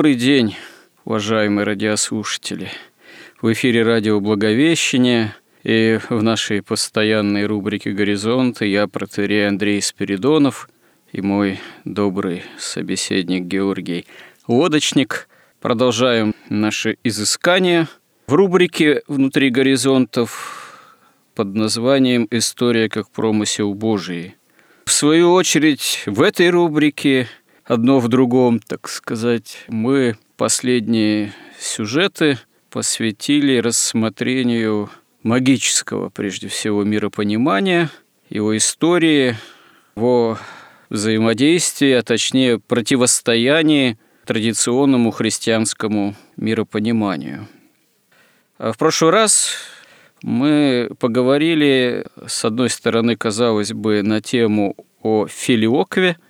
Добрый день, уважаемые радиослушатели. В эфире радио «Благовещение» и в нашей постоянной рубрике «Горизонты» я, протерей Андрей Спиридонов и мой добрый собеседник Георгий Лодочник. Продолжаем наши изыскания в рубрике «Внутри горизонтов» под названием «История как промысел Божий». В свою очередь, в этой рубрике – одно в другом, так сказать. Мы последние сюжеты посвятили рассмотрению магического, прежде всего, миропонимания, его истории, его взаимодействии, а точнее противостоянии традиционному христианскому миропониманию. А в прошлый раз мы поговорили, с одной стороны, казалось бы, на тему о филиокве –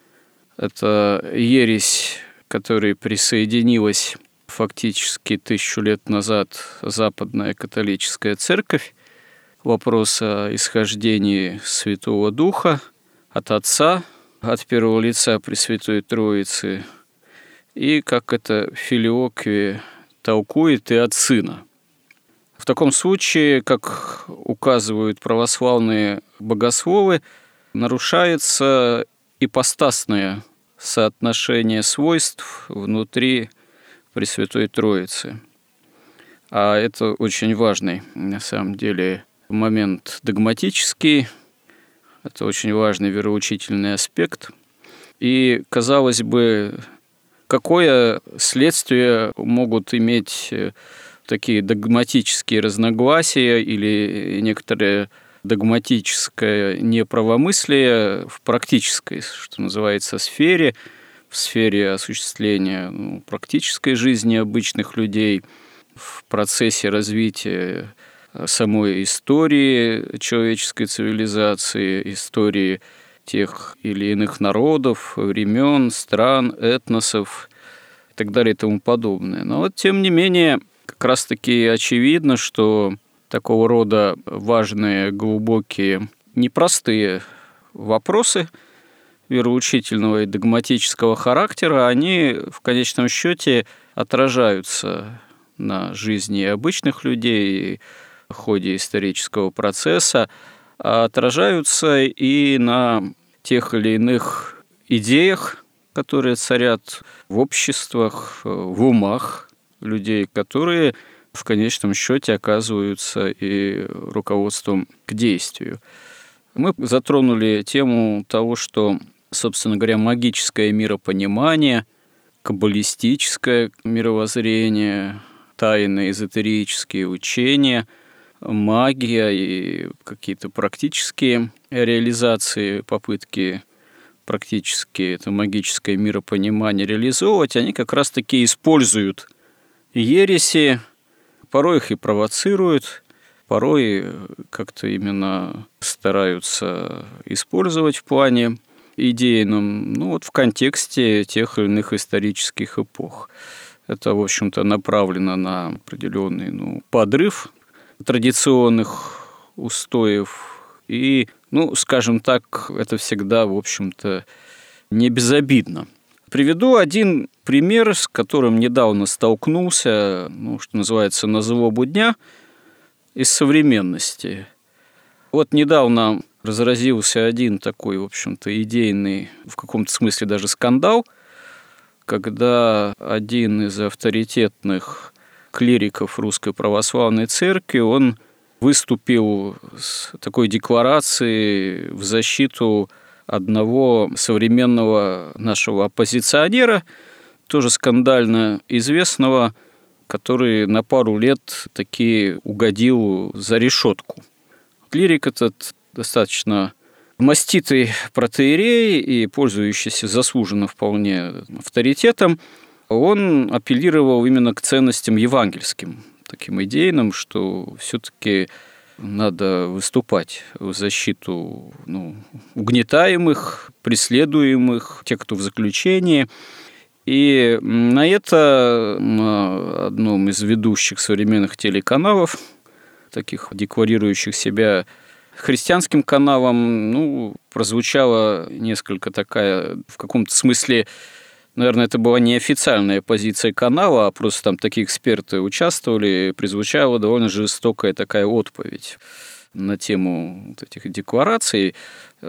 это ересь, которой присоединилась фактически тысячу лет назад Западная католическая церковь. Вопрос о исхождении Святого Духа от Отца, от первого лица Пресвятой Троицы, и как это филиокви толкует и от Сына. В таком случае, как указывают православные богословы, нарушается ипостасное соотношение свойств внутри Пресвятой Троицы. А это очень важный, на самом деле, момент догматический, это очень важный вероучительный аспект. И, казалось бы, какое следствие могут иметь э, такие догматические разногласия или некоторые догматическое неправомыслие в практической, что называется, сфере, в сфере осуществления ну, практической жизни обычных людей, в процессе развития самой истории человеческой цивилизации, истории тех или иных народов, времен, стран, этносов и так далее и тому подобное. Но вот, тем не менее, как раз-таки очевидно, что такого рода важные, глубокие, непростые вопросы вероучительного и догматического характера, они в конечном счете отражаются на жизни обычных людей в ходе исторического процесса, а отражаются и на тех или иных идеях, которые царят в обществах, в умах людей, которые в конечном счете оказываются и руководством к действию. Мы затронули тему того, что, собственно говоря, магическое миропонимание, каббалистическое мировоззрение, тайные эзотерические учения, магия и какие-то практические реализации, попытки практически это магическое миропонимание реализовывать, они как раз-таки используют ереси порой их и провоцируют, порой как-то именно стараются использовать в плане идейном, ну вот в контексте тех или иных исторических эпох. Это, в общем-то, направлено на определенный ну, подрыв традиционных устоев. И, ну, скажем так, это всегда, в общем-то, не безобидно. Приведу один пример, с которым недавно столкнулся, ну, что называется, на злобу дня из современности. Вот недавно разразился один такой, в общем-то, идейный, в каком-то смысле даже скандал, когда один из авторитетных клириков Русской Православной Церкви, он выступил с такой декларацией в защиту одного современного нашего оппозиционера, тоже скандально известного который на пару лет таки угодил за решетку. Клирик этот достаточно маститый протеерей и пользующийся заслуженно вполне авторитетом, он апеллировал именно к ценностям евангельским, таким идейным, что все-таки надо выступать в защиту ну, угнетаемых, преследуемых, тех, кто в заключении. И на это на одном из ведущих современных телеканалов, таких декларирующих себя христианским каналом, ну, прозвучала несколько такая, в каком-то смысле, наверное, это была не официальная позиция канала, а просто там такие эксперты участвовали, прозвучала довольно жестокая такая отповедь на тему вот этих деклараций,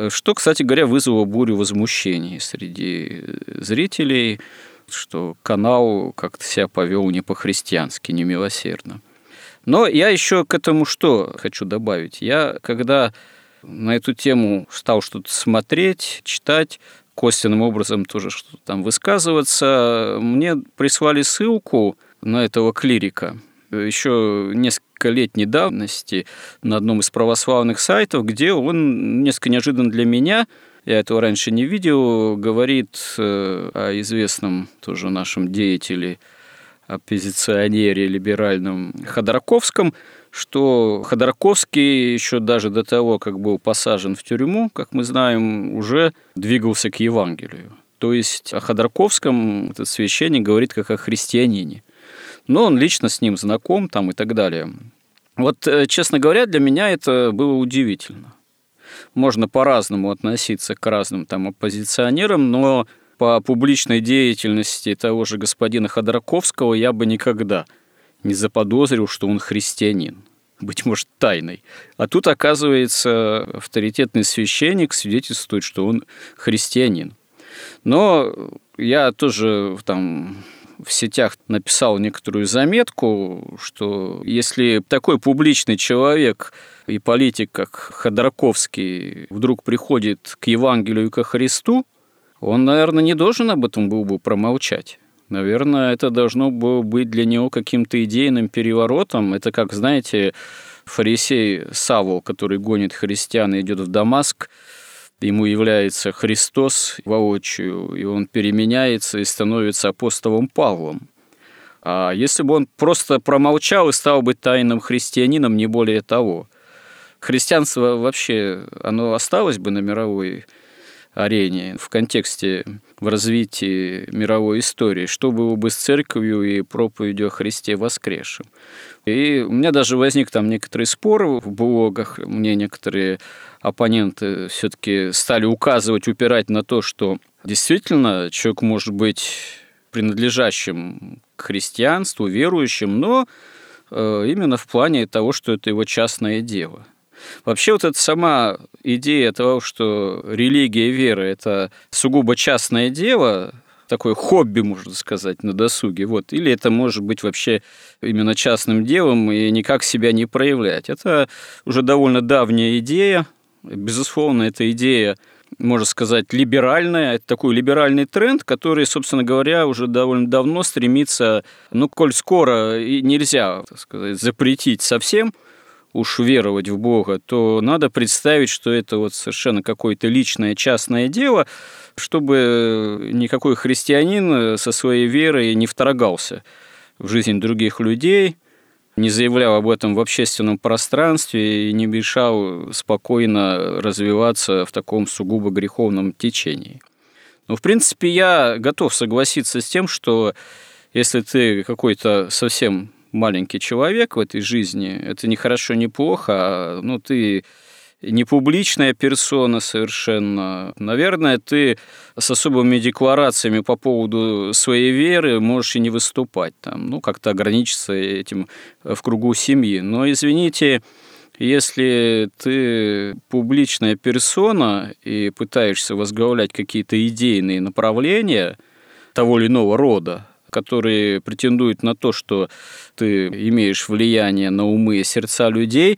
что, кстати говоря, вызвало бурю возмущений среди зрителей, что канал как-то себя повел не по-христиански, не милосердно. Но я еще к этому что хочу добавить. Я, когда на эту тему стал что-то смотреть, читать, косвенным образом тоже что-то там высказываться, мне прислали ссылку на этого клирика. Еще несколько летней давности на одном из православных сайтов, где он несколько неожиданно для меня я этого раньше не видел, говорит э, о известном тоже нашем деятеле оппозиционере либеральном Ходорковском, что Ходорковский еще даже до того, как был посажен в тюрьму, как мы знаем, уже двигался к Евангелию. То есть о Ходорковском этот священник говорит как о христианине. Но он лично с ним знаком там и так далее. Вот, э, честно говоря, для меня это было удивительно. Можно по-разному относиться к разным там оппозиционерам, но по публичной деятельности того же господина Ходорковского я бы никогда не заподозрил, что он христианин быть может, тайной. А тут, оказывается, авторитетный священник свидетельствует, что он христианин. Но я тоже там в сетях написал некоторую заметку, что если такой публичный человек и политик, как Ходорковский, вдруг приходит к Евангелию и ко Христу, он, наверное, не должен об этом был бы промолчать. Наверное, это должно было быть для него каким-то идейным переворотом. Это как, знаете, фарисей Савол, который гонит христиан и идет в Дамаск, ему является Христос воочию, и он переменяется и становится апостолом Павлом. А если бы он просто промолчал и стал быть тайным христианином, не более того, христианство вообще, оно осталось бы на мировой арене, в контексте в развитии мировой истории, что было бы с церковью и проповедью о Христе воскресшем. И у меня даже возник там некоторый спор в блогах, мне некоторые оппоненты все-таки стали указывать, упирать на то, что действительно человек может быть принадлежащим к христианству, верующим, но э, именно в плане того, что это его частное дело. Вообще вот эта сама идея того, что религия и вера – это сугубо частное дело, такое хобби, можно сказать, на досуге. Вот. Или это может быть вообще именно частным делом и никак себя не проявлять. Это уже довольно давняя идея. Безусловно, эта идея можно сказать, либеральная, это такой либеральный тренд, который, собственно говоря, уже довольно давно стремится, ну, коль скоро нельзя, так сказать, запретить совсем – уж веровать в Бога, то надо представить, что это вот совершенно какое-то личное, частное дело, чтобы никакой христианин со своей верой не вторгался в жизнь других людей, не заявлял об этом в общественном пространстве и не мешал спокойно развиваться в таком сугубо греховном течении. Но, в принципе, я готов согласиться с тем, что если ты какой-то совсем маленький человек в этой жизни, это не хорошо, не плохо, а, ну, ты не публичная персона совершенно. Наверное, ты с особыми декларациями по поводу своей веры можешь и не выступать там, ну, как-то ограничиться этим в кругу семьи. Но, извините, если ты публичная персона и пытаешься возглавлять какие-то идейные направления того или иного рода, которые претендуют на то, что ты имеешь влияние на умы и сердца людей,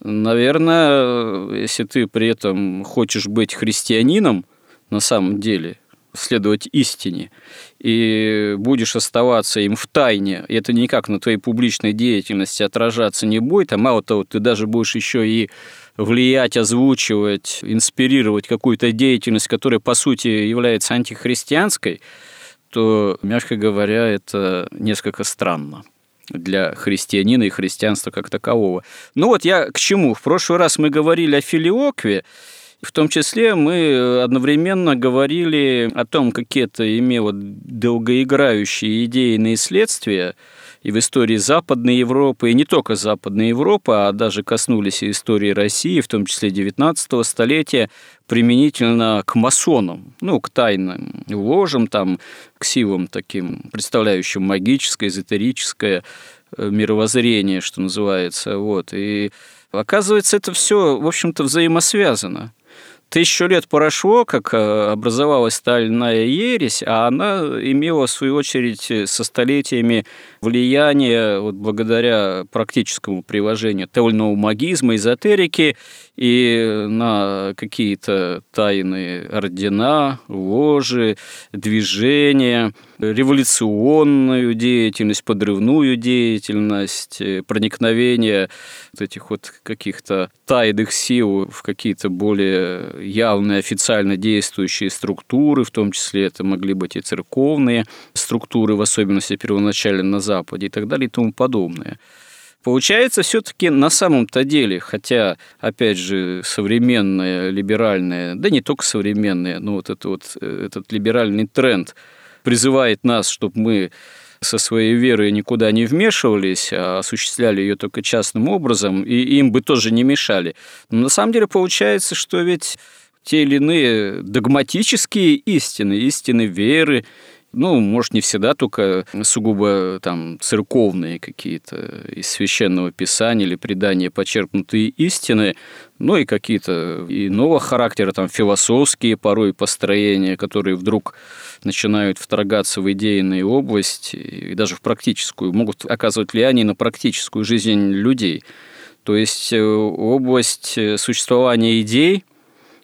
наверное, если ты при этом хочешь быть христианином на самом деле, следовать истине, и будешь оставаться им в тайне, и это никак на твоей публичной деятельности отражаться не будет, а мало того, ты даже будешь еще и влиять, озвучивать, инспирировать какую-то деятельность, которая, по сути, является антихристианской, то, мягко говоря, это несколько странно для христианина и христианства как такового. Ну вот я к чему? В прошлый раз мы говорили о филиокве, в том числе мы одновременно говорили о том, какие это имело долгоиграющие идейные следствия и в истории Западной Европы, и не только Западной Европы, а даже коснулись и истории России, в том числе XIX столетия, применительно к масонам, ну, к тайным ложам, там, к силам таким, представляющим магическое, эзотерическое э, мировоззрение, что называется. Вот. И оказывается, это все, в общем-то, взаимосвязано тысячу лет прошло, как э, образовалась стальная ересь, а она имела, в свою очередь, со столетиями влияние вот благодаря практическому приложению теольного магизма, эзотерики и на какие-то тайные ордена, ложи, движения, революционную деятельность, подрывную деятельность, проникновение вот этих вот каких-то тайных сил в какие-то более явные официально действующие структуры, в том числе это могли быть и церковные структуры, в особенности первоначально на Западе и так далее и тому подобное. Получается, все-таки на самом-то деле, хотя, опять же, современная, либеральная, да не только современная, но вот, это вот э, этот либеральный тренд призывает нас, чтобы мы со своей верой никуда не вмешивались, а осуществляли ее только частным образом, и им бы тоже не мешали. Но на самом деле получается, что ведь те или иные догматические истины, истины веры, ну, может, не всегда только сугубо там церковные какие-то из священного писания или предания почерпнутые истины, ну и какие-то иного характера, там, философские порой построения, которые вдруг начинают вторгаться в идейную область и даже в практическую, могут оказывать влияние на практическую жизнь людей. То есть э, область существования идей –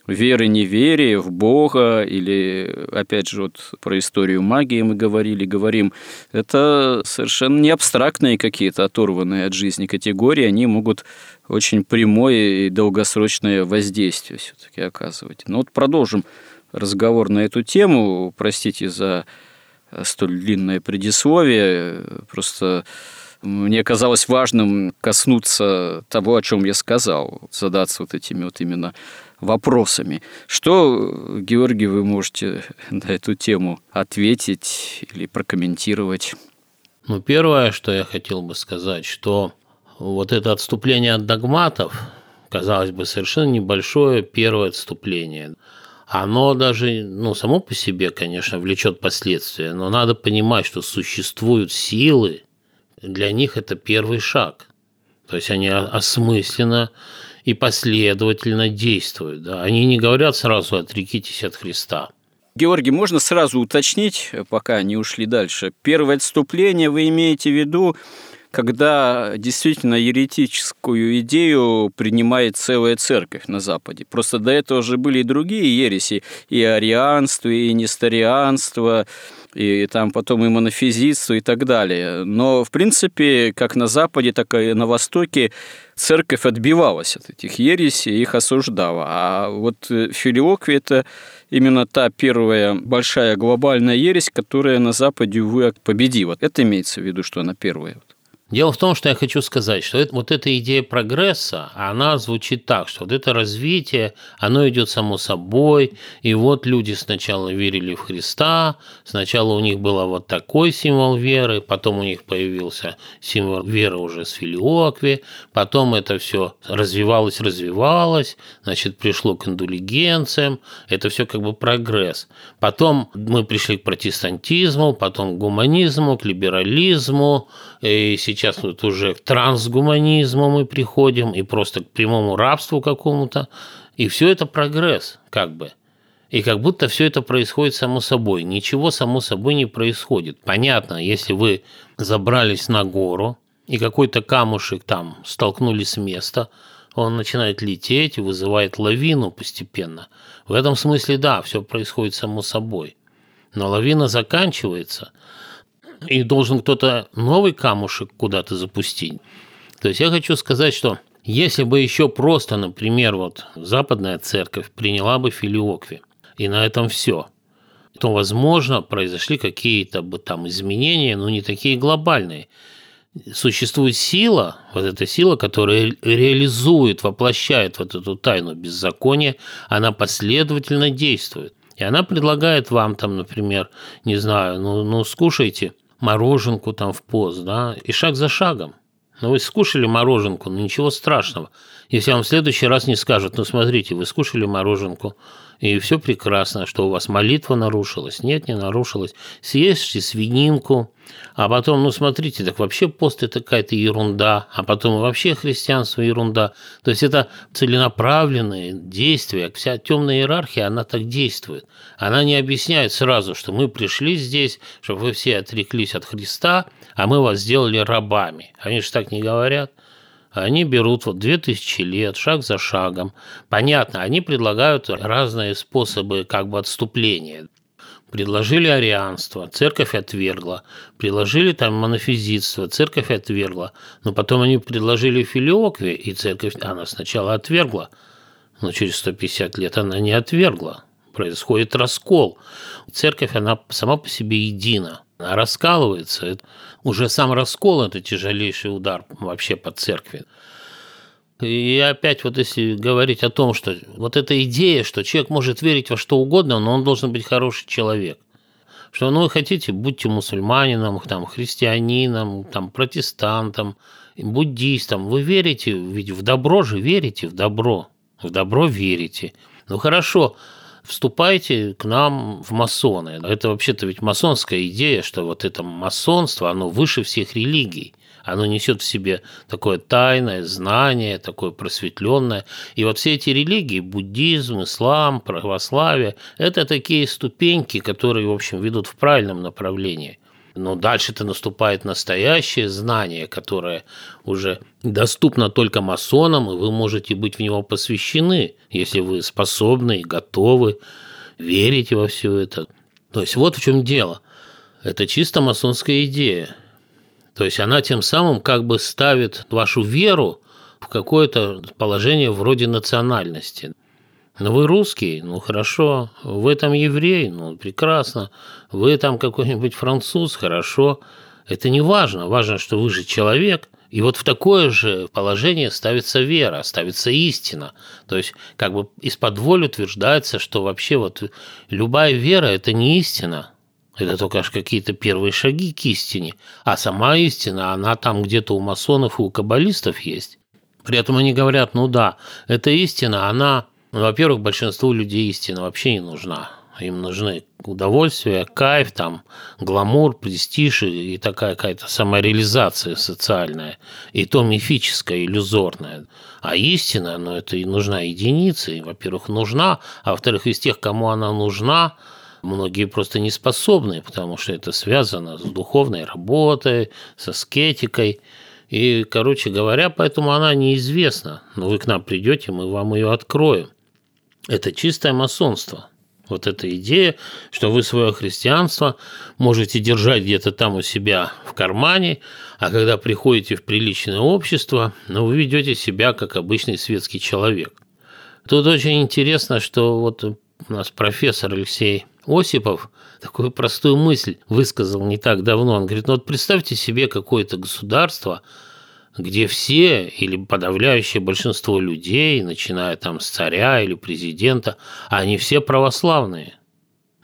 веры, неверия в Бога, или, опять же, вот про историю магии мы говорили, говорим, это совершенно не абстрактные какие-то оторванные от жизни категории, они могут очень прямое и долгосрочное воздействие все-таки оказывать. Ну вот продолжим разговор на эту тему. Простите за столь длинное предисловие. Просто мне казалось важным коснуться того, о чем я сказал, задаться вот этими вот именно вопросами. Что, Георгий, вы можете на эту тему ответить или прокомментировать? Ну, первое, что я хотел бы сказать, что вот это отступление от догматов, казалось бы, совершенно небольшое первое отступление. Оно даже, ну, само по себе, конечно, влечет последствия, но надо понимать, что существуют силы, для них это первый шаг. То есть они осмысленно и последовательно действуют. Да. Они не говорят сразу «отрекитесь от Христа». Георгий, можно сразу уточнить, пока не ушли дальше. Первое отступление вы имеете в виду, когда действительно еретическую идею принимает целая церковь на Западе. Просто до этого уже были и другие ереси, и арианство, и несторианство, и там потом и монофизитство и так далее. Но, в принципе, как на Западе, так и на Востоке церковь отбивалась от этих ересей их осуждала. А вот э, филиокви – это именно та первая большая глобальная ересь, которая на Западе, увы, победила. Это имеется в виду, что она первая. Дело в том, что я хочу сказать, что это, вот эта идея прогресса, она звучит так, что вот это развитие, оно идет само собой, и вот люди сначала верили в Христа, сначала у них был вот такой символ веры, потом у них появился символ веры уже с филиокви, потом это все развивалось, развивалось, значит, пришло к индулигенциям, это все как бы прогресс. Потом мы пришли к протестантизму, потом к гуманизму, к либерализму, и сейчас вот уже к трансгуманизму мы приходим, и просто к прямому рабству какому-то. И все это прогресс, как бы. И как будто все это происходит само собой. Ничего само собой не происходит. Понятно, если вы забрались на гору, и какой-то камушек там столкнули с места, он начинает лететь и вызывает лавину постепенно. В этом смысле, да, все происходит само собой. Но лавина заканчивается, и должен кто-то новый камушек куда-то запустить. То есть я хочу сказать, что если бы еще просто, например, вот западная церковь приняла бы филиокви, и на этом все, то, возможно, произошли какие-то бы там изменения, но не такие глобальные. Существует сила, вот эта сила, которая реализует, воплощает вот эту тайну беззакония, она последовательно действует. И она предлагает вам там, например, не знаю, ну, ну скушайте мороженку там в пост, да, и шаг за шагом. Ну, вы скушали мороженку, ну ничего страшного. Если вам в следующий раз не скажут, ну смотрите, вы скушали мороженку, и все прекрасно, что у вас молитва нарушилась. Нет, не нарушилась. Съешьте свининку, а потом, ну смотрите, так вообще пост это какая-то ерунда, а потом вообще христианство ерунда. То есть это целенаправленные действия. Вся темная иерархия, она так действует. Она не объясняет сразу, что мы пришли здесь, чтобы вы все отреклись от Христа, а мы вас сделали рабами. Они же так не говорят. Они берут вот 2000 лет, шаг за шагом. Понятно, они предлагают разные способы как бы отступления. Предложили арианство, церковь отвергла. Предложили там монофизитство, церковь отвергла. Но потом они предложили филиокви, и церковь, она сначала отвергла. Но через 150 лет она не отвергла. Происходит раскол. Церковь, она сама по себе едина. Раскалывается. Уже сам раскол – это тяжелейший удар вообще по церкви. И опять вот если говорить о том, что вот эта идея, что человек может верить во что угодно, но он должен быть хороший человек. Что ну вы хотите, будьте мусульманином, там, христианином, там, протестантом, буддистом. Вы верите, ведь в добро же верите, в добро. В добро верите. Ну хорошо, вступайте к нам в масоны. Это вообще-то ведь масонская идея, что вот это масонство, оно выше всех религий. Оно несет в себе такое тайное знание, такое просветленное. И вот все эти религии, буддизм, ислам, православие, это такие ступеньки, которые, в общем, ведут в правильном направлении. Но дальше-то наступает настоящее знание, которое уже доступно только масонам, и вы можете быть в него посвящены, если вы способны и готовы, верите во все это. То есть вот в чем дело. Это чисто масонская идея. То есть она тем самым как бы ставит вашу веру в какое-то положение вроде национальности. Ну, вы русский, ну хорошо. Вы там еврей, ну прекрасно. Вы там какой-нибудь француз, хорошо. Это не важно. Важно, что вы же человек. И вот в такое же положение ставится вера, ставится истина. То есть как бы из-под воли утверждается, что вообще вот любая вера – это не истина. Это только аж какие-то первые шаги к истине. А сама истина, она там где-то у масонов и у каббалистов есть. При этом они говорят, ну да, эта истина, она ну, во-первых, большинству людей истина вообще не нужна. Им нужны удовольствие, кайф, там, гламур, престиж и такая какая-то самореализация социальная, и то мифическая, иллюзорная. А истина, ну, это и нужна единица, и, во-первых, нужна, а во-вторых, из тех, кому она нужна, многие просто не способны, потому что это связано с духовной работой, со скетикой. И, короче говоря, поэтому она неизвестна. Но вы к нам придете, мы вам ее откроем. Это чистое масонство. Вот эта идея, что вы свое христианство можете держать где-то там у себя в кармане, а когда приходите в приличное общество, ну, вы ведете себя как обычный светский человек. Тут очень интересно, что вот у нас профессор Алексей Осипов такую простую мысль высказал не так давно. Он говорит, ну вот представьте себе какое-то государство – где все или подавляющее большинство людей, начиная там с царя или президента, они все православные.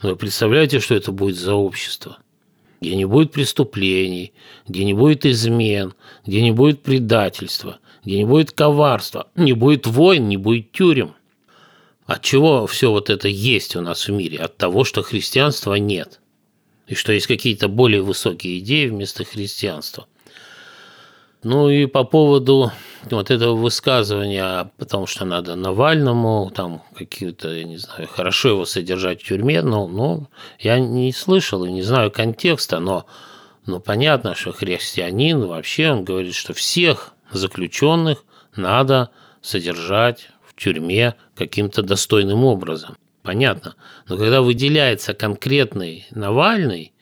Вы представляете, что это будет за общество? Где не будет преступлений, где не будет измен, где не будет предательства, где не будет коварства, не будет войн, не будет тюрем. От чего все вот это есть у нас в мире? От того, что христианства нет. И что есть какие-то более высокие идеи вместо христианства. Ну и по поводу вот этого высказывания, потому что надо Навальному, там какие-то, я не знаю, хорошо его содержать в тюрьме, ну, ну я не слышал и не знаю контекста, но, но понятно, что христианин вообще, он говорит, что всех заключенных надо содержать в тюрьме каким-то достойным образом. понятно. Но когда выделяется конкретный Навальный,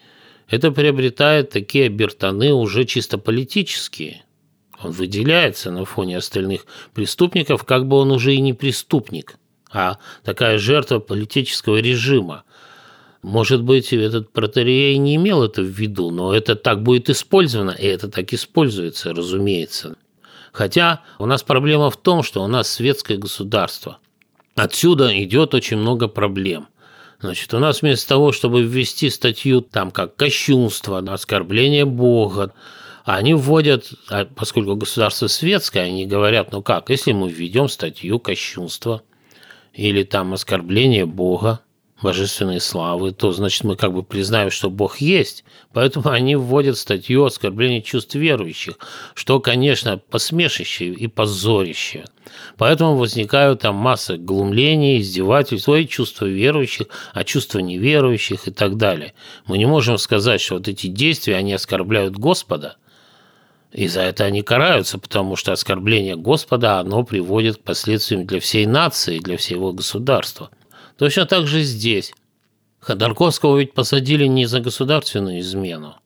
это приобретает такие обертоны уже чисто политические. Он выделяется на фоне остальных преступников, как бы он уже и не преступник, а такая жертва политического режима. Может быть, этот протеерей не имел это в виду, но это так будет использовано, и это так используется, разумеется. Хотя у нас проблема в том, что у нас светское государство. Отсюда идет очень много проблем. Значит, у нас вместо того, чтобы ввести статью там как кощунство, оскорбление Бога, они вводят, а поскольку государство светское, они говорят, ну как, если мы введем статью кощунства или там оскорбление Бога, божественной славы, то значит мы как бы признаем, что Бог есть. Поэтому они вводят статью оскорбления чувств верующих, что, конечно, посмешище и позорище. Поэтому возникают там масса глумлений, издевательств, ой, чувства верующих, а чувства неверующих и так далее. Мы не можем сказать, что вот эти действия, они оскорбляют Господа, и за это они караются, потому что оскорбление Господа, оно приводит к последствиям для всей нации, для всего государства – Точно так же здесь. Ходорковского ведь посадили не за государственную измену.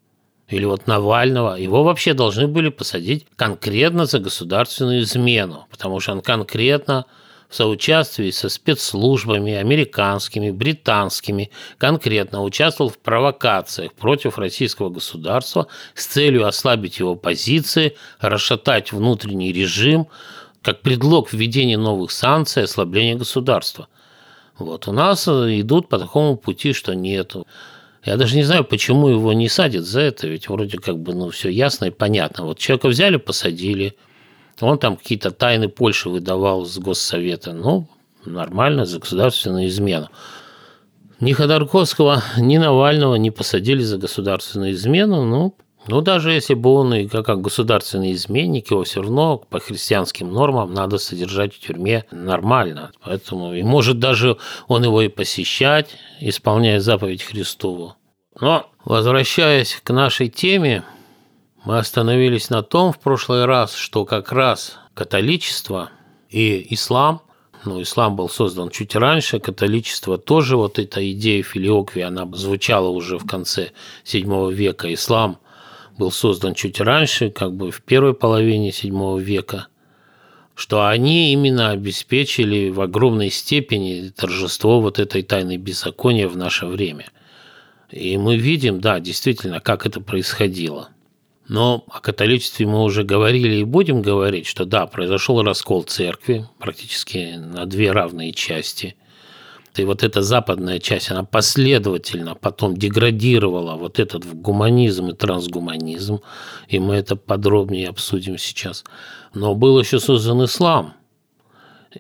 Или вот Навального, его вообще должны были посадить конкретно за государственную измену, потому что он конкретно в соучаствии со спецслужбами американскими, британскими, конкретно участвовал в провокациях против российского государства с целью ослабить его позиции, расшатать внутренний режим, как предлог введения новых санкций и ослабления государства. Вот у нас идут по такому пути, что нету. Я даже не знаю, почему его не садят за это, ведь вроде как бы, ну, все ясно и понятно. Вот человека взяли, посадили, он там какие-то тайны Польши выдавал с Госсовета. Ну, нормально, за государственную измену. Ни Ходорковского, ни Навального не посадили за государственную измену, ну, ну, даже если бы он и как государственный изменник, его все равно по христианским нормам надо содержать в тюрьме нормально. Поэтому, и может даже он его и посещать, исполняя заповедь Христову. Но, возвращаясь к нашей теме, мы остановились на том в прошлый раз, что как раз католичество и ислам ну, ислам был создан чуть раньше, католичество тоже, вот эта идея филиоквии, она звучала уже в конце VII века. Ислам был создан чуть раньше, как бы в первой половине VII века, что они именно обеспечили в огромной степени торжество вот этой тайны беззакония в наше время. И мы видим, да, действительно, как это происходило. Но о католичестве мы уже говорили и будем говорить, что да, произошел раскол церкви практически на две равные части – и вот эта западная часть, она последовательно потом деградировала вот этот в гуманизм и трансгуманизм, и мы это подробнее обсудим сейчас. Но был еще создан ислам.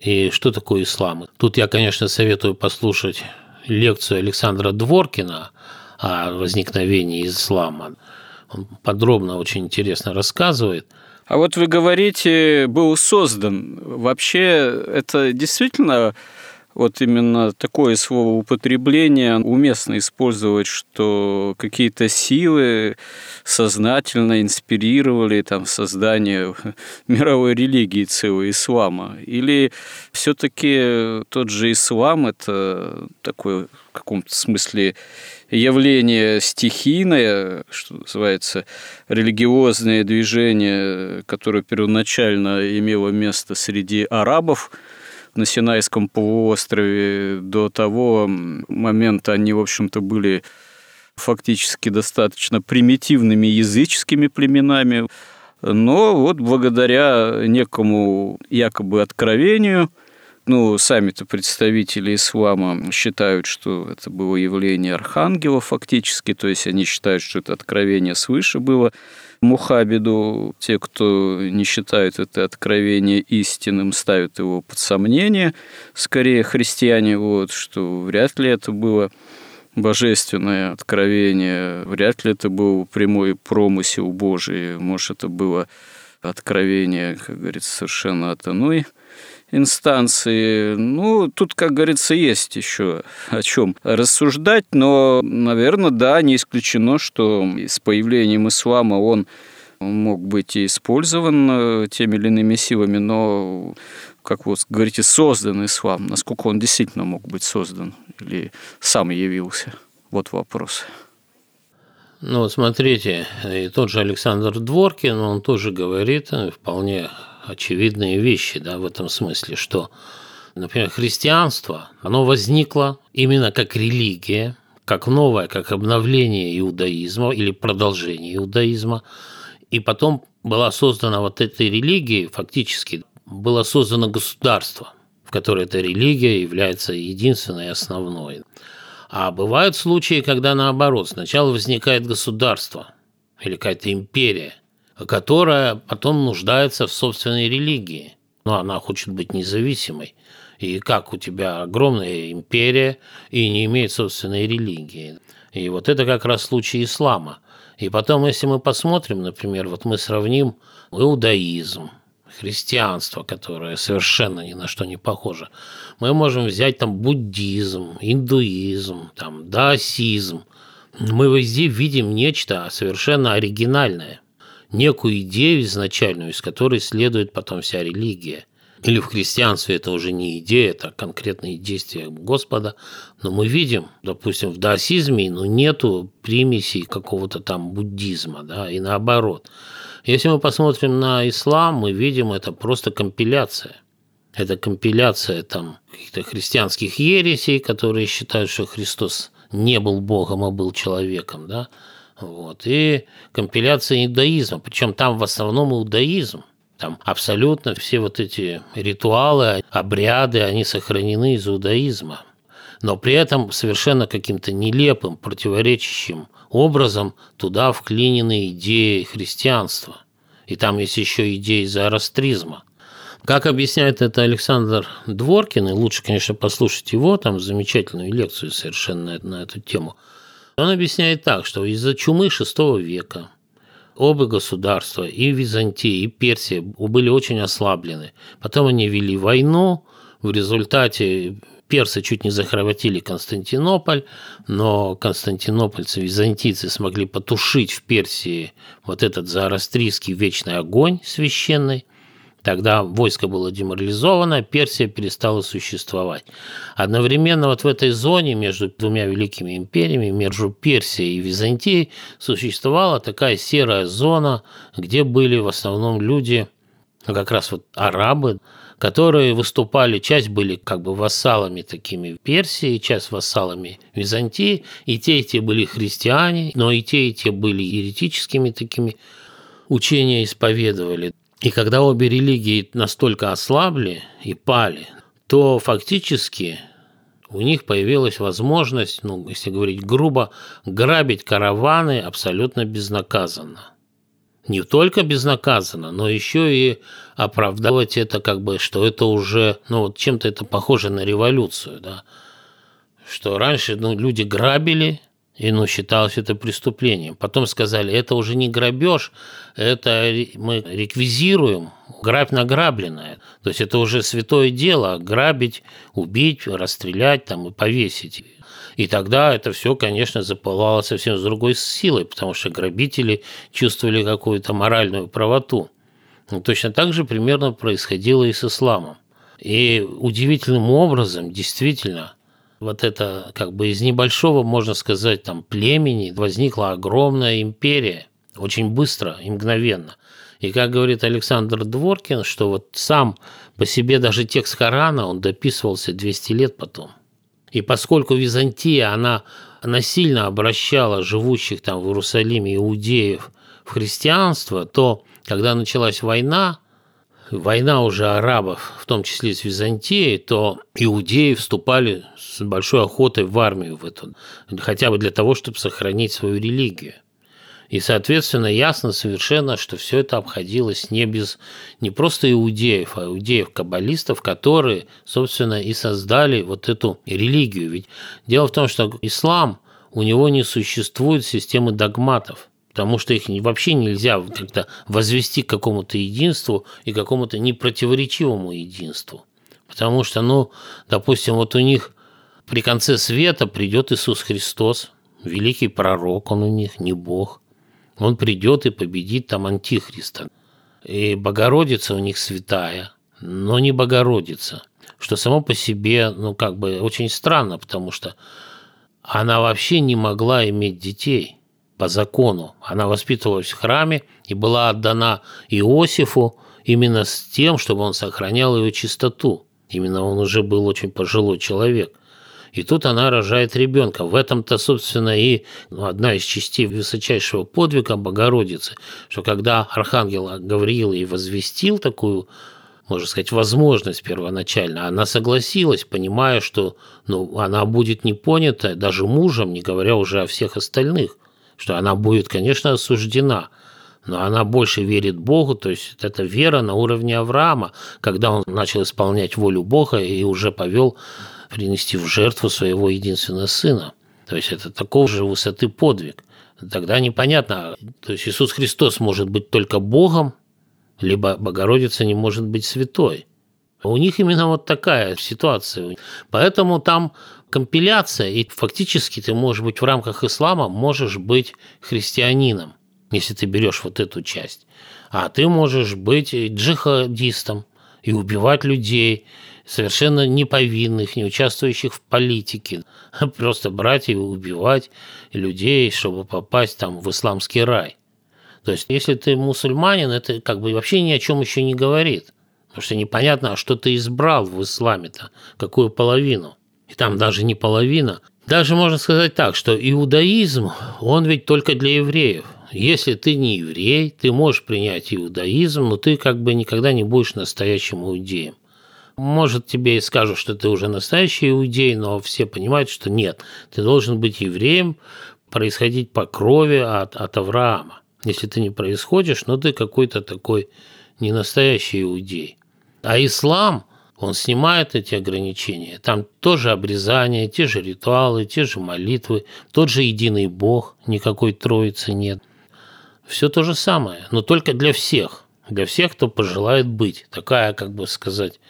И что такое ислам? Тут я, конечно, советую послушать лекцию Александра Дворкина о возникновении ислама. Он подробно, очень интересно рассказывает. А вот вы говорите, был создан. Вообще, это действительно вот именно такое словоупотребление уместно использовать, что какие-то силы сознательно инспирировали там создание мировой религии целой ислама? Или все-таки тот же ислам – это такое в каком-то смысле явление стихийное, что называется, религиозное движение, которое первоначально имело место среди арабов – на Синайском полуострове. До того момента они, в общем-то, были фактически достаточно примитивными языческими племенами. Но вот благодаря некому якобы откровению, ну, сами-то представители ислама считают, что это было явление архангела фактически, то есть они считают, что это откровение свыше было, Мухабиду. Те, кто не считают это откровение истинным, ставят его под сомнение. Скорее христиане, вот, что вряд ли это было божественное откровение, вряд ли это был прямой промысел Божий, может, это было откровение, как говорится, совершенно от иной инстанции. Ну, тут, как говорится, есть еще о чем рассуждать, но, наверное, да, не исключено, что с появлением ислама он мог быть и использован э, теми или иными силами, но, как вы говорите, создан ислам. Насколько он действительно мог быть создан или сам явился? Вот вопрос. Ну, смотрите, и тот же Александр Дворкин, он тоже говорит э, вполне очевидные вещи да, в этом смысле, что, например, христианство, оно возникло именно как религия, как новое, как обновление иудаизма или продолжение иудаизма, и потом была создана вот этой религией, фактически было создано государство, в которое эта религия является единственной и основной. А бывают случаи, когда наоборот, сначала возникает государство или какая-то империя, которая потом нуждается в собственной религии. Но она хочет быть независимой. И как у тебя огромная империя и не имеет собственной религии. И вот это как раз случай ислама. И потом, если мы посмотрим, например, вот мы сравним иудаизм, христианство, которое совершенно ни на что не похоже. Мы можем взять там буддизм, индуизм, там, даосизм. Мы везде видим нечто совершенно оригинальное, некую идею изначальную, из которой следует потом вся религия – или в христианстве это уже не идея, это конкретные действия Господа. Но мы видим, допустим, в даосизме ну, нету примесей какого-то там буддизма, да, и наоборот. Если мы посмотрим на ислам, мы видим, это просто компиляция. Это компиляция там каких-то христианских ересей, которые считают, что Христос не был Богом, а был человеком, да, вот, и компиляция иудаизма, причем там в основном иудаизм – там абсолютно все вот эти ритуалы, обряды, они сохранены из иудаизма. Но при этом совершенно каким-то нелепым, противоречащим образом туда вклинены идеи христианства. И там есть еще идеи зороастризма. Как объясняет это Александр Дворкин, и лучше, конечно, послушать его, там замечательную лекцию совершенно на эту тему, он объясняет так, что из-за чумы VI века оба государства, и Византия, и Персия, были очень ослаблены. Потом они вели войну, в результате персы чуть не захватили Константинополь, но константинопольцы, византийцы смогли потушить в Персии вот этот зороастрийский вечный огонь священный – Тогда войско было деморализовано, Персия перестала существовать. Одновременно вот в этой зоне между двумя великими империями, между Персией и Византией, существовала такая серая зона, где были в основном люди, как раз вот арабы, которые выступали, часть были как бы вассалами такими Персии, часть вассалами Византии, и те, и те были христиане, но и те, и те были еретическими такими учения исповедовали. И когда обе религии настолько ослабли и пали, то фактически у них появилась возможность, ну, если говорить грубо, грабить караваны абсолютно безнаказанно. Не только безнаказанно, но еще и оправдывать это как бы, что это уже, ну, вот чем-то это похоже на революцию, да, что раньше ну, люди грабили, и ну, считалось это преступлением. Потом сказали, это уже не грабеж, это мы реквизируем, грабь награбленное. То есть это уже святое дело, грабить, убить, расстрелять там, и повесить. И тогда это все, конечно, запылало совсем с другой силой, потому что грабители чувствовали какую-то моральную правоту. И точно так же примерно происходило и с исламом. И удивительным образом, действительно, вот это как бы из небольшого, можно сказать, там племени возникла огромная империя очень быстро и мгновенно. И как говорит Александр Дворкин, что вот сам по себе даже текст Корана, он дописывался 200 лет потом. И поскольку Византия, она насильно обращала живущих там в Иерусалиме иудеев в христианство, то когда началась война, война уже арабов, в том числе с Византией, то иудеи вступали с большой охотой в армию в эту, хотя бы для того, чтобы сохранить свою религию. И, соответственно, ясно совершенно, что все это обходилось не без не просто иудеев, а иудеев-каббалистов, которые, собственно, и создали вот эту религию. Ведь дело в том, что ислам, у него не существует системы догматов – потому что их вообще нельзя как-то возвести к какому-то единству и какому-то непротиворечивому единству. Потому что, ну, допустим, вот у них при конце света придет Иисус Христос, великий пророк, он у них не Бог. он придет и победит там антихриста. И Богородица у них святая, но не Богородица, что само по себе, ну, как бы очень странно, потому что она вообще не могла иметь детей по закону. Она воспитывалась в храме и была отдана Иосифу именно с тем, чтобы он сохранял ее чистоту. Именно он уже был очень пожилой человек. И тут она рожает ребенка. В этом-то, собственно, и ну, одна из частей высочайшего подвига Богородицы, что когда архангел Гавриил ей возвестил такую можно сказать, возможность первоначально. Она согласилась, понимая, что ну, она будет не понята даже мужем, не говоря уже о всех остальных, что она будет, конечно, осуждена, но она больше верит Богу, то есть это вера на уровне Авраама, когда он начал исполнять волю Бога и уже повел принести в жертву своего единственного сына. То есть это такого же высоты подвиг. Тогда непонятно, то есть Иисус Христос может быть только Богом, либо Богородица не может быть святой. У них именно вот такая ситуация. Поэтому там компиляция, и фактически ты можешь быть в рамках ислама, можешь быть христианином, если ты берешь вот эту часть. А ты можешь быть джихадистом и убивать людей, совершенно неповинных, не участвующих в политике. Просто брать и убивать людей, чтобы попасть там в исламский рай. То есть, если ты мусульманин, это как бы вообще ни о чем еще не говорит. Потому что непонятно, а что ты избрал в исламе-то, какую половину. И там даже не половина. Даже можно сказать так, что иудаизм, он ведь только для евреев. Если ты не еврей, ты можешь принять иудаизм, но ты как бы никогда не будешь настоящим иудеем. Может, тебе и скажут, что ты уже настоящий иудей, но все понимают, что нет, ты должен быть евреем, происходить по крови от, от Авраама если ты не происходишь, но ты какой-то такой не настоящий иудей. А ислам, он снимает эти ограничения. Там тоже обрезание, те же ритуалы, те же молитвы, тот же единый Бог, никакой троицы нет. Все то же самое, но только для всех. Для всех, кто пожелает быть. Такая, как бы сказать,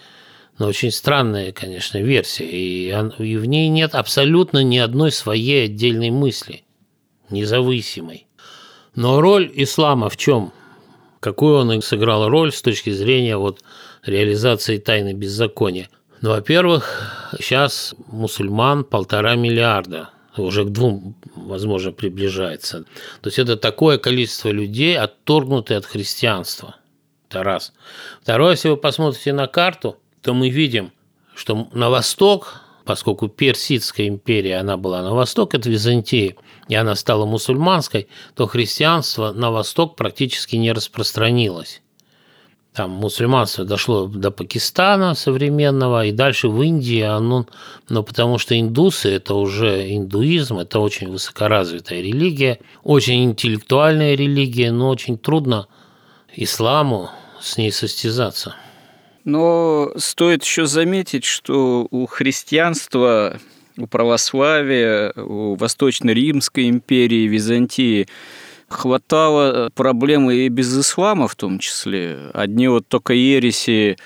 но очень странная, конечно, версия. И, и в ней нет абсолютно ни одной своей отдельной мысли, независимой. Но роль ислама в чем? Какую он сыграл роль с точки зрения вот реализации тайны беззакония? Ну, во-первых, сейчас мусульман полтора миллиарда, уже к двум, возможно, приближается. То есть это такое количество людей, отторгнутые от христианства. Это раз. Второе, если вы посмотрите на карту, то мы видим, что на восток поскольку Персидская империя, она была на восток от Византии, и она стала мусульманской, то христианство на восток практически не распространилось. Там мусульманство дошло до Пакистана современного, и дальше в Индии оно, но потому что индусы – это уже индуизм, это очень высокоразвитая религия, очень интеллектуальная религия, но очень трудно исламу с ней состязаться. Но стоит еще заметить, что у христианства, у православия, у Восточно-Римской империи, Византии хватало проблемы и без ислама в том числе. Одни вот только ереси,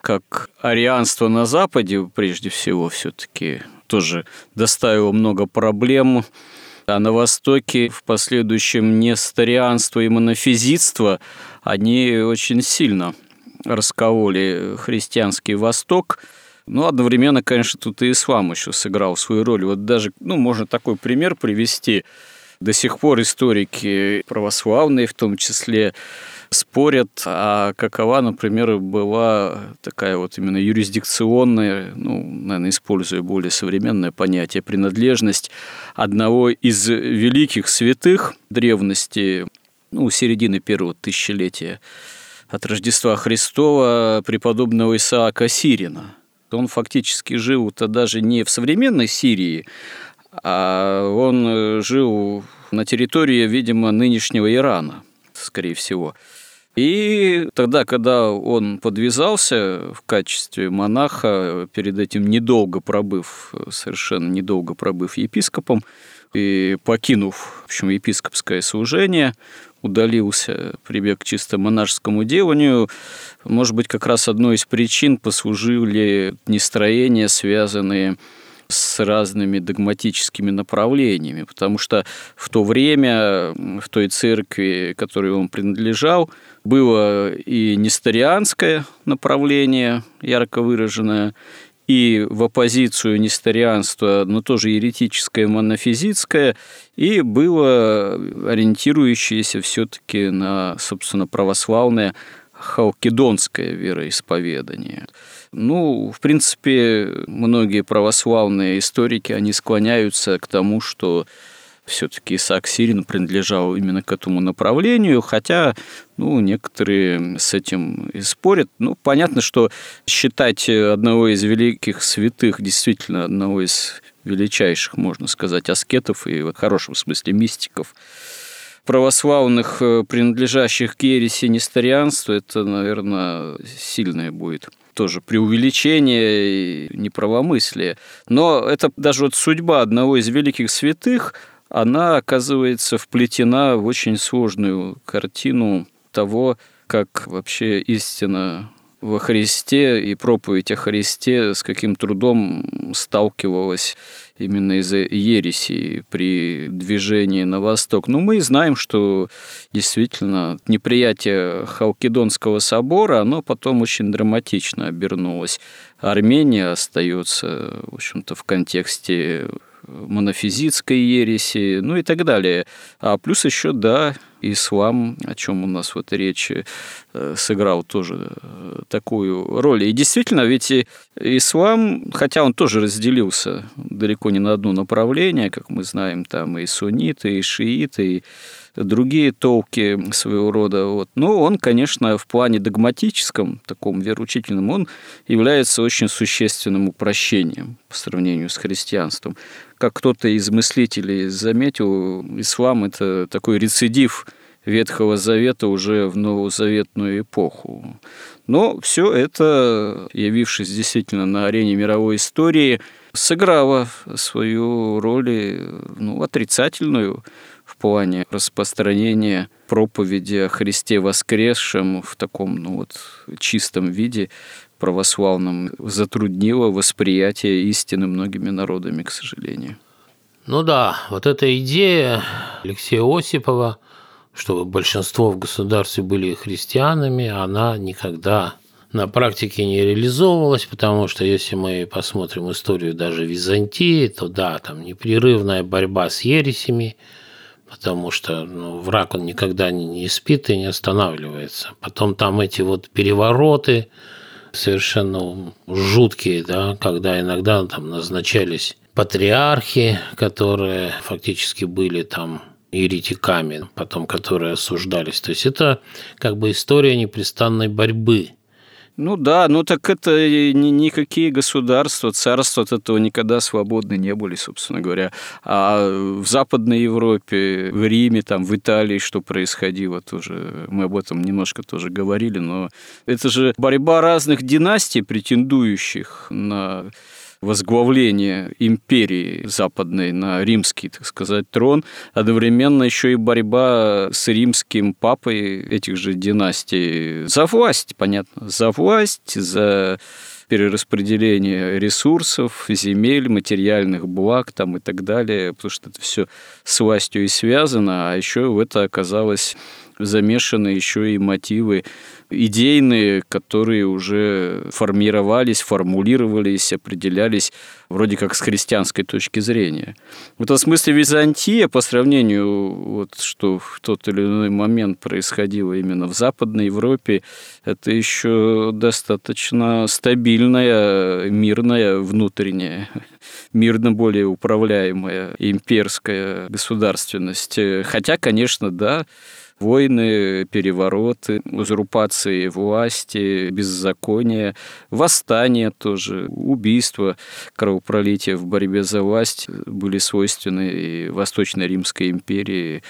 как арианство на Западе, прежде всего, все-таки тоже доставило много проблем. А на Востоке в последующем несторианство и монофизитство, они очень сильно раскололи христианский Восток. Ну, одновременно, конечно, тут и ислам еще сыграл свою роль. Вот даже, ну, можно такой пример привести. До сих пор историки православные в том числе спорят, а какова, например, была такая вот именно юрисдикционная, ну, наверное, используя более современное понятие, принадлежность одного из великих святых древности, ну, середины первого тысячелетия от Рождества Христова преподобного Исаака Сирина. Он фактически жил-то даже не в современной Сирии, а он жил на территории, видимо, нынешнего Ирана, скорее всего. И тогда, когда он подвязался в качестве монаха, перед этим недолго пробыв, совершенно недолго пробыв епископом, и покинув, в общем, епископское служение, удалился, прибег к чисто монашескому деланию. Может быть, как раз одной из причин послужили нестроения, связанные с разными догматическими направлениями, потому что в то время в той церкви, которой он принадлежал, было и несторианское направление, ярко выраженное, и в оппозицию несторианства, но тоже еретическое, монофизитское, и было ориентирующееся все-таки на, собственно, православное халкидонское вероисповедание. Ну, в принципе, многие православные историки, они склоняются к тому, что все-таки Исаак Сирин принадлежал именно к этому направлению, хотя ну, некоторые с этим и спорят. Ну, понятно, что считать одного из великих святых, действительно одного из величайших, можно сказать, аскетов и в хорошем смысле мистиков, православных, э, принадлежащих к ереси несторианства, это, наверное, сильное будет тоже преувеличение и неправомыслие. Но это даже вот судьба одного из великих святых – она оказывается вплетена в очень сложную картину того, как вообще истина во Христе и проповедь о Христе с каким трудом сталкивалась именно из-за ереси при движении на восток. Но мы знаем, что действительно неприятие Халкидонского собора, оно потом очень драматично обернулось. Армения остается, в общем-то, в контексте монофизитской ереси, ну и так далее. А плюс еще, да, ислам, о чем у нас вот речь, э, сыграл тоже э, такую роль. И действительно, ведь ислам, хотя он тоже разделился далеко не на одно направление, как мы знаем, там и сунниты, и шииты, и другие толки своего рода. Вот. Но он, конечно, в плане догматическом, таком вероучительном, он является очень существенным упрощением по сравнению с христианством. Как кто-то из мыслителей заметил, ислам – это такой рецидив Ветхого Завета уже в новозаветную эпоху. Но все это, явившись действительно на арене мировой истории, сыграло свою роль ну, отрицательную в плане распространения проповеди о Христе воскресшем в таком ну, вот, чистом виде православном затруднило восприятие истины многими народами, к сожалению. Ну да, вот эта идея Алексея Осипова, чтобы большинство в государстве были христианами, она никогда на практике не реализовывалась, потому что если мы посмотрим историю даже Византии, то да, там непрерывная борьба с ересями, потому что ну, враг он никогда не, спит и не останавливается. Потом там эти вот перевороты совершенно жуткие, да, когда иногда там назначались патриархи, которые фактически были там еретиками, потом которые осуждались. То есть это как бы история непрестанной борьбы ну да, ну так это ни, никакие государства, царства от этого никогда свободны не были, собственно говоря. А в Западной Европе, в Риме, там, в Италии что происходило тоже, мы об этом немножко тоже говорили, но это же борьба разных династий, претендующих на возглавление империи западной на римский, так сказать, трон, одновременно еще и борьба с римским папой этих же династий. За власть, понятно, за власть, за перераспределение ресурсов, земель, материальных благ там и так далее, потому что это все с властью и связано, а еще в это оказалось замешаны еще и мотивы идейные, которые уже формировались, формулировались, определялись вроде как с христианской точки зрения. В этом смысле Византия по сравнению, вот, что в тот или иной момент происходило именно в Западной Европе, это еще достаточно стабильная, мирная, внутренняя, мирно более управляемая имперская государственность. Хотя, конечно, да, войны, перевороты, узурпации власти, беззакония, восстания тоже, убийства, кровопролития в борьбе за власть были свойственны и Восточной Римской империи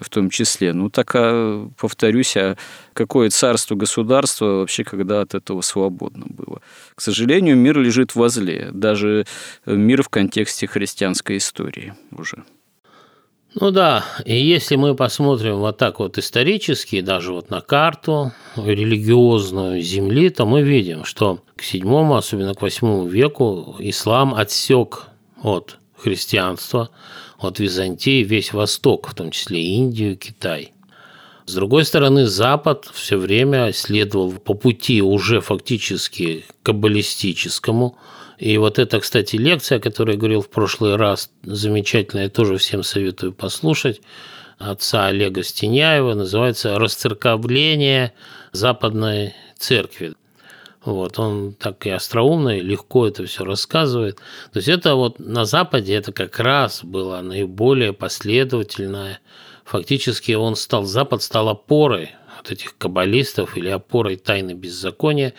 в том числе. Ну, так, а, повторюсь, а какое царство, государство вообще когда от этого свободно было? К сожалению, мир лежит возле, даже мир в контексте христианской истории уже. Ну да, и если мы посмотрим вот так вот исторически, даже вот на карту религиозную Земли, то мы видим, что к седьмому, особенно к восьмому веку ислам отсек от христианства, от Византии, весь Восток, в том числе Индию, Китай. С другой стороны, Запад все время следовал по пути уже фактически каббалистическому. И вот эта, кстати, лекция, о которой я говорил в прошлый раз, замечательная, тоже всем советую послушать, отца Олега Стеняева, называется «Расцерковление Западной Церкви». Вот, он так и остроумно, и легко это все рассказывает. То есть это вот на Западе это как раз было наиболее последовательное. Фактически он стал, Запад стал опорой от этих каббалистов или опорой тайны беззакония.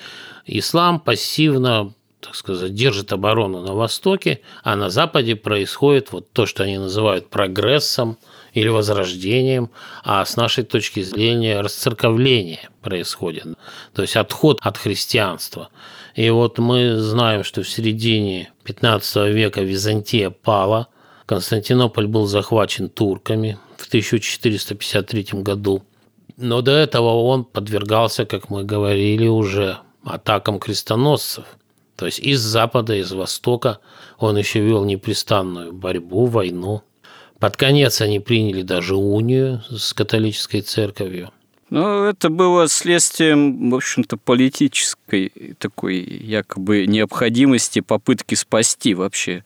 Ислам пассивно так сказать, держит оборону на Востоке, а на Западе происходит вот то, что они называют прогрессом – или возрождением, а с нашей точки зрения расцерковление происходит, то есть отход от христианства. И вот мы знаем, что в середине 15 века Византия пала, Константинополь был захвачен турками в 1453 году. Но до этого он подвергался, как мы говорили уже, атакам крестоносцев. То есть из запада, из востока он еще вел непрестанную борьбу, войну. Под конец они приняли даже унию с католической церковью. Ну, это было следствием, в общем-то, политической такой якобы необходимости попытки спасти вообще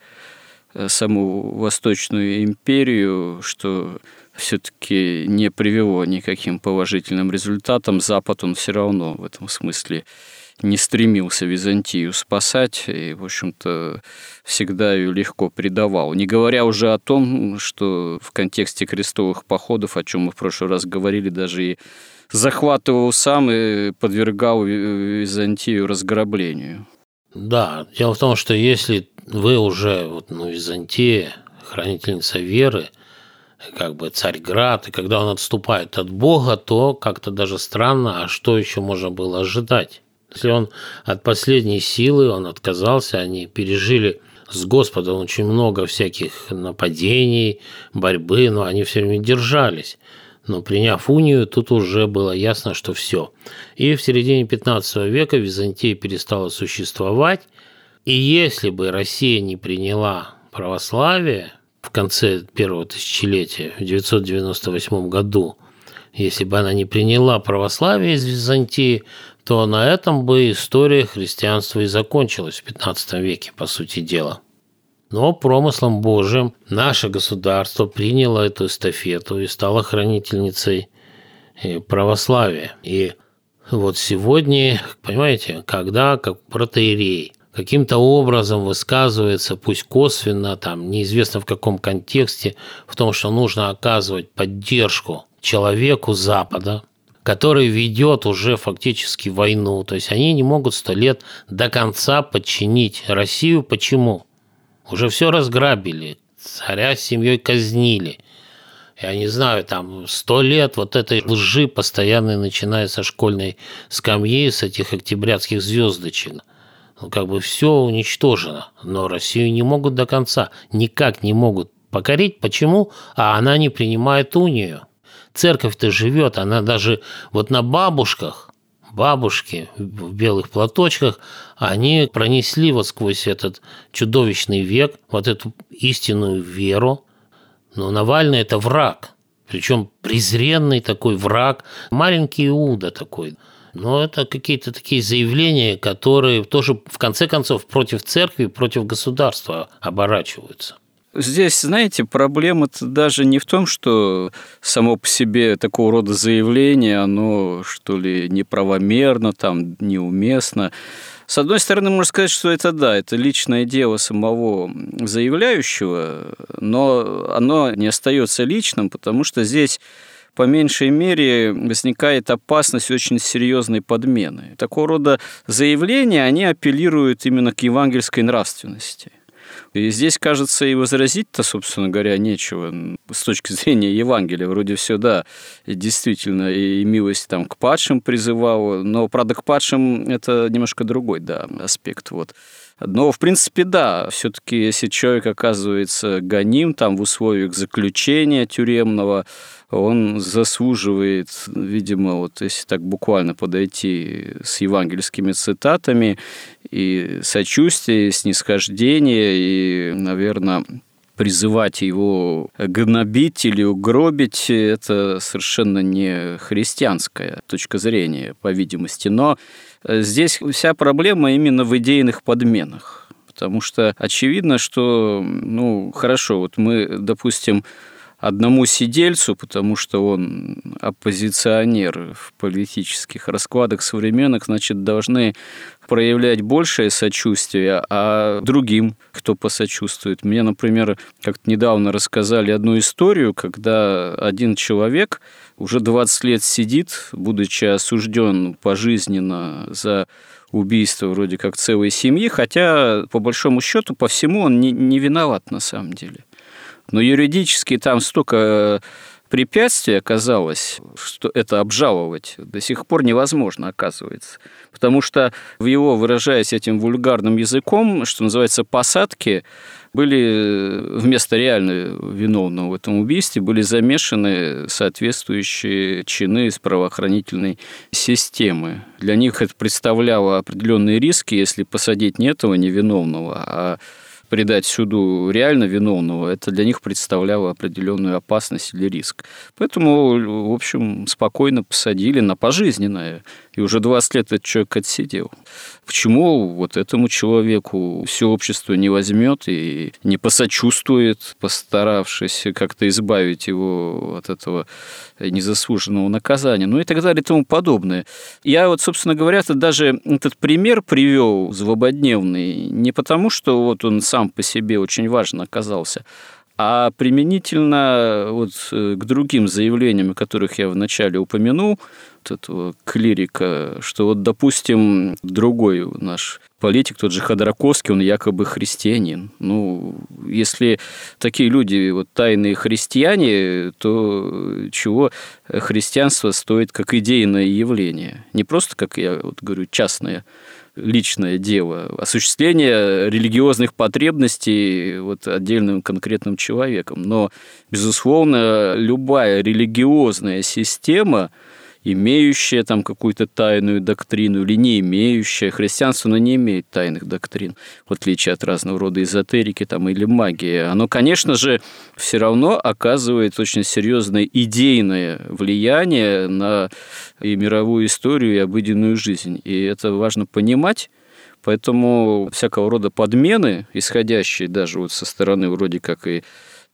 саму Восточную империю, что все-таки не привело никаким положительным результатам. Запад, он все равно в этом смысле не стремился Византию спасать и, в общем-то, всегда ее легко предавал. Не говоря уже о том, что в контексте крестовых походов, о чем мы в прошлый раз говорили, даже и захватывал сам и подвергал Византию разграблению. Да, дело в том, что если вы уже, вот, ну, Византия, хранительница веры, как бы Царьград, и когда он отступает от Бога, то как-то даже странно, а что еще можно было ожидать? Если он от последней силы, он отказался, они пережили с Господом очень много всяких нападений, борьбы, но они все время держались. Но приняв унию, тут уже было ясно, что все. И в середине 15 века Византия перестала существовать. И если бы Россия не приняла православие в конце первого тысячелетия, в 998 году, если бы она не приняла православие из Византии, то на этом бы история христианства и закончилась в XV веке, по сути дела. Но промыслом Божьим наше государство приняло эту эстафету и стало хранительницей э, православия. И вот сегодня, понимаете, когда как протеерей каким-то образом высказывается, пусть косвенно, там, неизвестно в каком контексте, в том, что нужно оказывать поддержку человеку Запада, который ведет уже фактически войну. То есть они не могут сто лет до конца подчинить Россию. Почему? Уже все разграбили, царя с семьей казнили. Я не знаю, там сто лет вот этой лжи постоянной, начиная со школьной скамьи, с этих октябрятских звездочек. Ну, как бы все уничтожено. Но Россию не могут до конца, никак не могут покорить. Почему? А она не принимает унию церковь-то живет, она даже вот на бабушках, бабушки в белых платочках, они пронесли вот сквозь этот чудовищный век вот эту истинную веру. Но Навальный – это враг, причем презренный такой враг, маленький Иуда такой. Но это какие-то такие заявления, которые тоже в конце концов против церкви, против государства оборачиваются. Здесь, знаете, проблема-то даже не в том, что само по себе такого рода заявление, оно, что ли, неправомерно, там, неуместно. С одной стороны, можно сказать, что это да, это личное дело самого заявляющего, но оно не остается личным, потому что здесь по меньшей мере возникает опасность очень серьезной подмены. Такого рода заявления, они апеллируют именно к евангельской нравственности – и здесь, кажется, и возразить-то, собственно говоря, нечего с точки зрения Евангелия. Вроде все, да, действительно, и милость там к падшим призывала, но, правда, к падшим это немножко другой, да, аспект. Вот. Но, в принципе, да, все-таки, если человек оказывается гоним там в условиях заключения тюремного, он заслуживает, видимо, вот если так буквально подойти с евангельскими цитатами, и сочувствие, и снисхождение, и, наверное, призывать его гнобить или угробить – это совершенно не христианская точка зрения, по видимости. Но здесь вся проблема именно в идейных подменах. Потому что очевидно, что, ну, хорошо, вот мы, допустим, одному сидельцу, потому что он оппозиционер в политических раскладах современных, значит, должны проявлять большее сочувствие, а другим, кто посочувствует. Мне, например, как-то недавно рассказали одну историю, когда один человек уже 20 лет сидит, будучи осужден пожизненно за убийство вроде как целой семьи, хотя по большому счету по всему он не, не виноват на самом деле. Но юридически там столько э, препятствий оказалось, что это обжаловать до сих пор невозможно, оказывается. Потому что в его, выражаясь этим вульгарным языком, что называется, посадки, были э, вместо реально виновного в этом убийстве были замешаны соответствующие чины из правоохранительной системы. Для них это представляло определенные риски, если посадить не этого невиновного, а предать суду реально виновного, это для них представляло определенную опасность или риск. Поэтому, в общем, спокойно посадили на пожизненное. И уже 20 лет этот человек отсидел. Почему вот этому человеку все общество не возьмет и не посочувствует, постаравшись как-то избавить его от этого незаслуженного наказания, ну и так далее и тому подобное. Я вот, собственно говоря, это даже этот пример привел злободневный не потому, что вот он сам по себе очень важен оказался, а применительно вот к другим заявлениям, которых я вначале упомянул, вот этого клирика, что вот, допустим, другой наш политик, тот же Ходорковский, он якобы христианин. Ну, если такие люди вот тайные христиане, то чего христианство стоит как идейное явление? Не просто, как я вот говорю, частное личное дело, осуществление религиозных потребностей вот отдельным конкретным человеком. Но, безусловно, любая религиозная система – имеющая там какую-то тайную доктрину или не имеющая. Христианство, оно не имеет тайных доктрин, в отличие от разного рода эзотерики там, или магии. Оно, конечно же, все равно оказывает очень серьезное идейное влияние на и мировую историю, и обыденную жизнь. И это важно понимать, Поэтому всякого рода подмены, исходящие даже вот со стороны вроде как и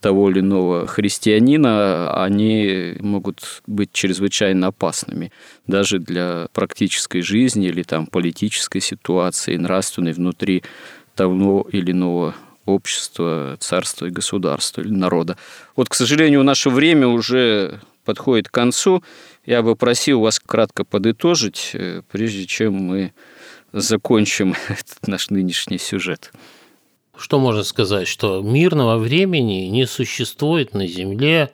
того или иного христианина, они могут быть чрезвычайно опасными даже для практической жизни или там политической ситуации, нравственной внутри того или иного общества, царства и государства или народа. Вот, к сожалению, наше время уже подходит к концу. Я бы просил вас кратко подытожить, э, прежде чем мы закончим этот наш нынешний сюжет что можно сказать, что мирного времени не существует на Земле,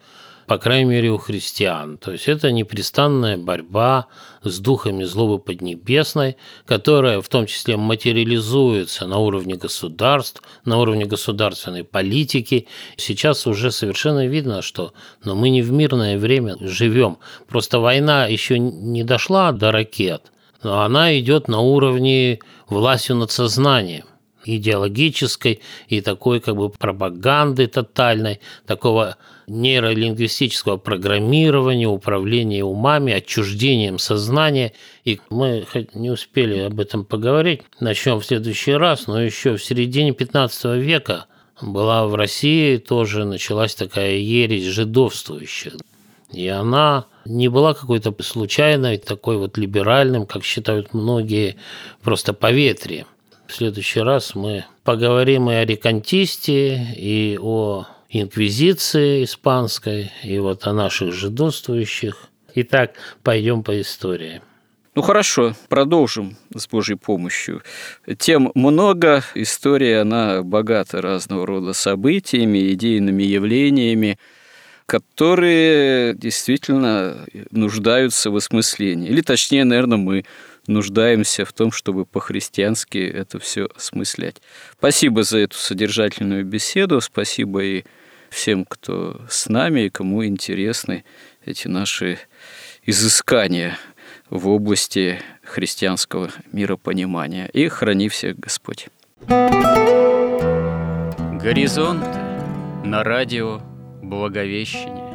по крайней мере, у христиан. То есть это непрестанная борьба с духами злобы поднебесной, которая в том числе материализуется на уровне государств, на уровне государственной политики. Сейчас уже совершенно видно, что но мы не в мирное время живем. Просто война еще не дошла до ракет, но она идет на уровне властью над сознанием идеологической и такой как бы пропаганды тотальной, такого нейролингвистического программирования, управления умами, отчуждением сознания. И мы не успели об этом поговорить, начнем в следующий раз, но еще в середине 15 века была в России тоже началась такая ересь жидовствующая. И она не была какой-то случайной, такой вот либеральным, как считают многие, просто поветрием. Следующий раз мы поговорим и о реконтисте, и о инквизиции испанской, и вот о наших жидовствующих. Итак, пойдем по истории. Ну хорошо, продолжим с Божьей помощью. Тем много, история, она богата разного рода событиями, идейными явлениями, которые действительно нуждаются в осмыслении. Или точнее, наверное, мы нуждаемся в том, чтобы по-христиански это все осмыслять. Спасибо за эту содержательную беседу, спасибо и всем, кто с нами и кому интересны эти наши изыскания в области христианского миропонимания. И храни всех Господь. Горизонт на радио Благовещение.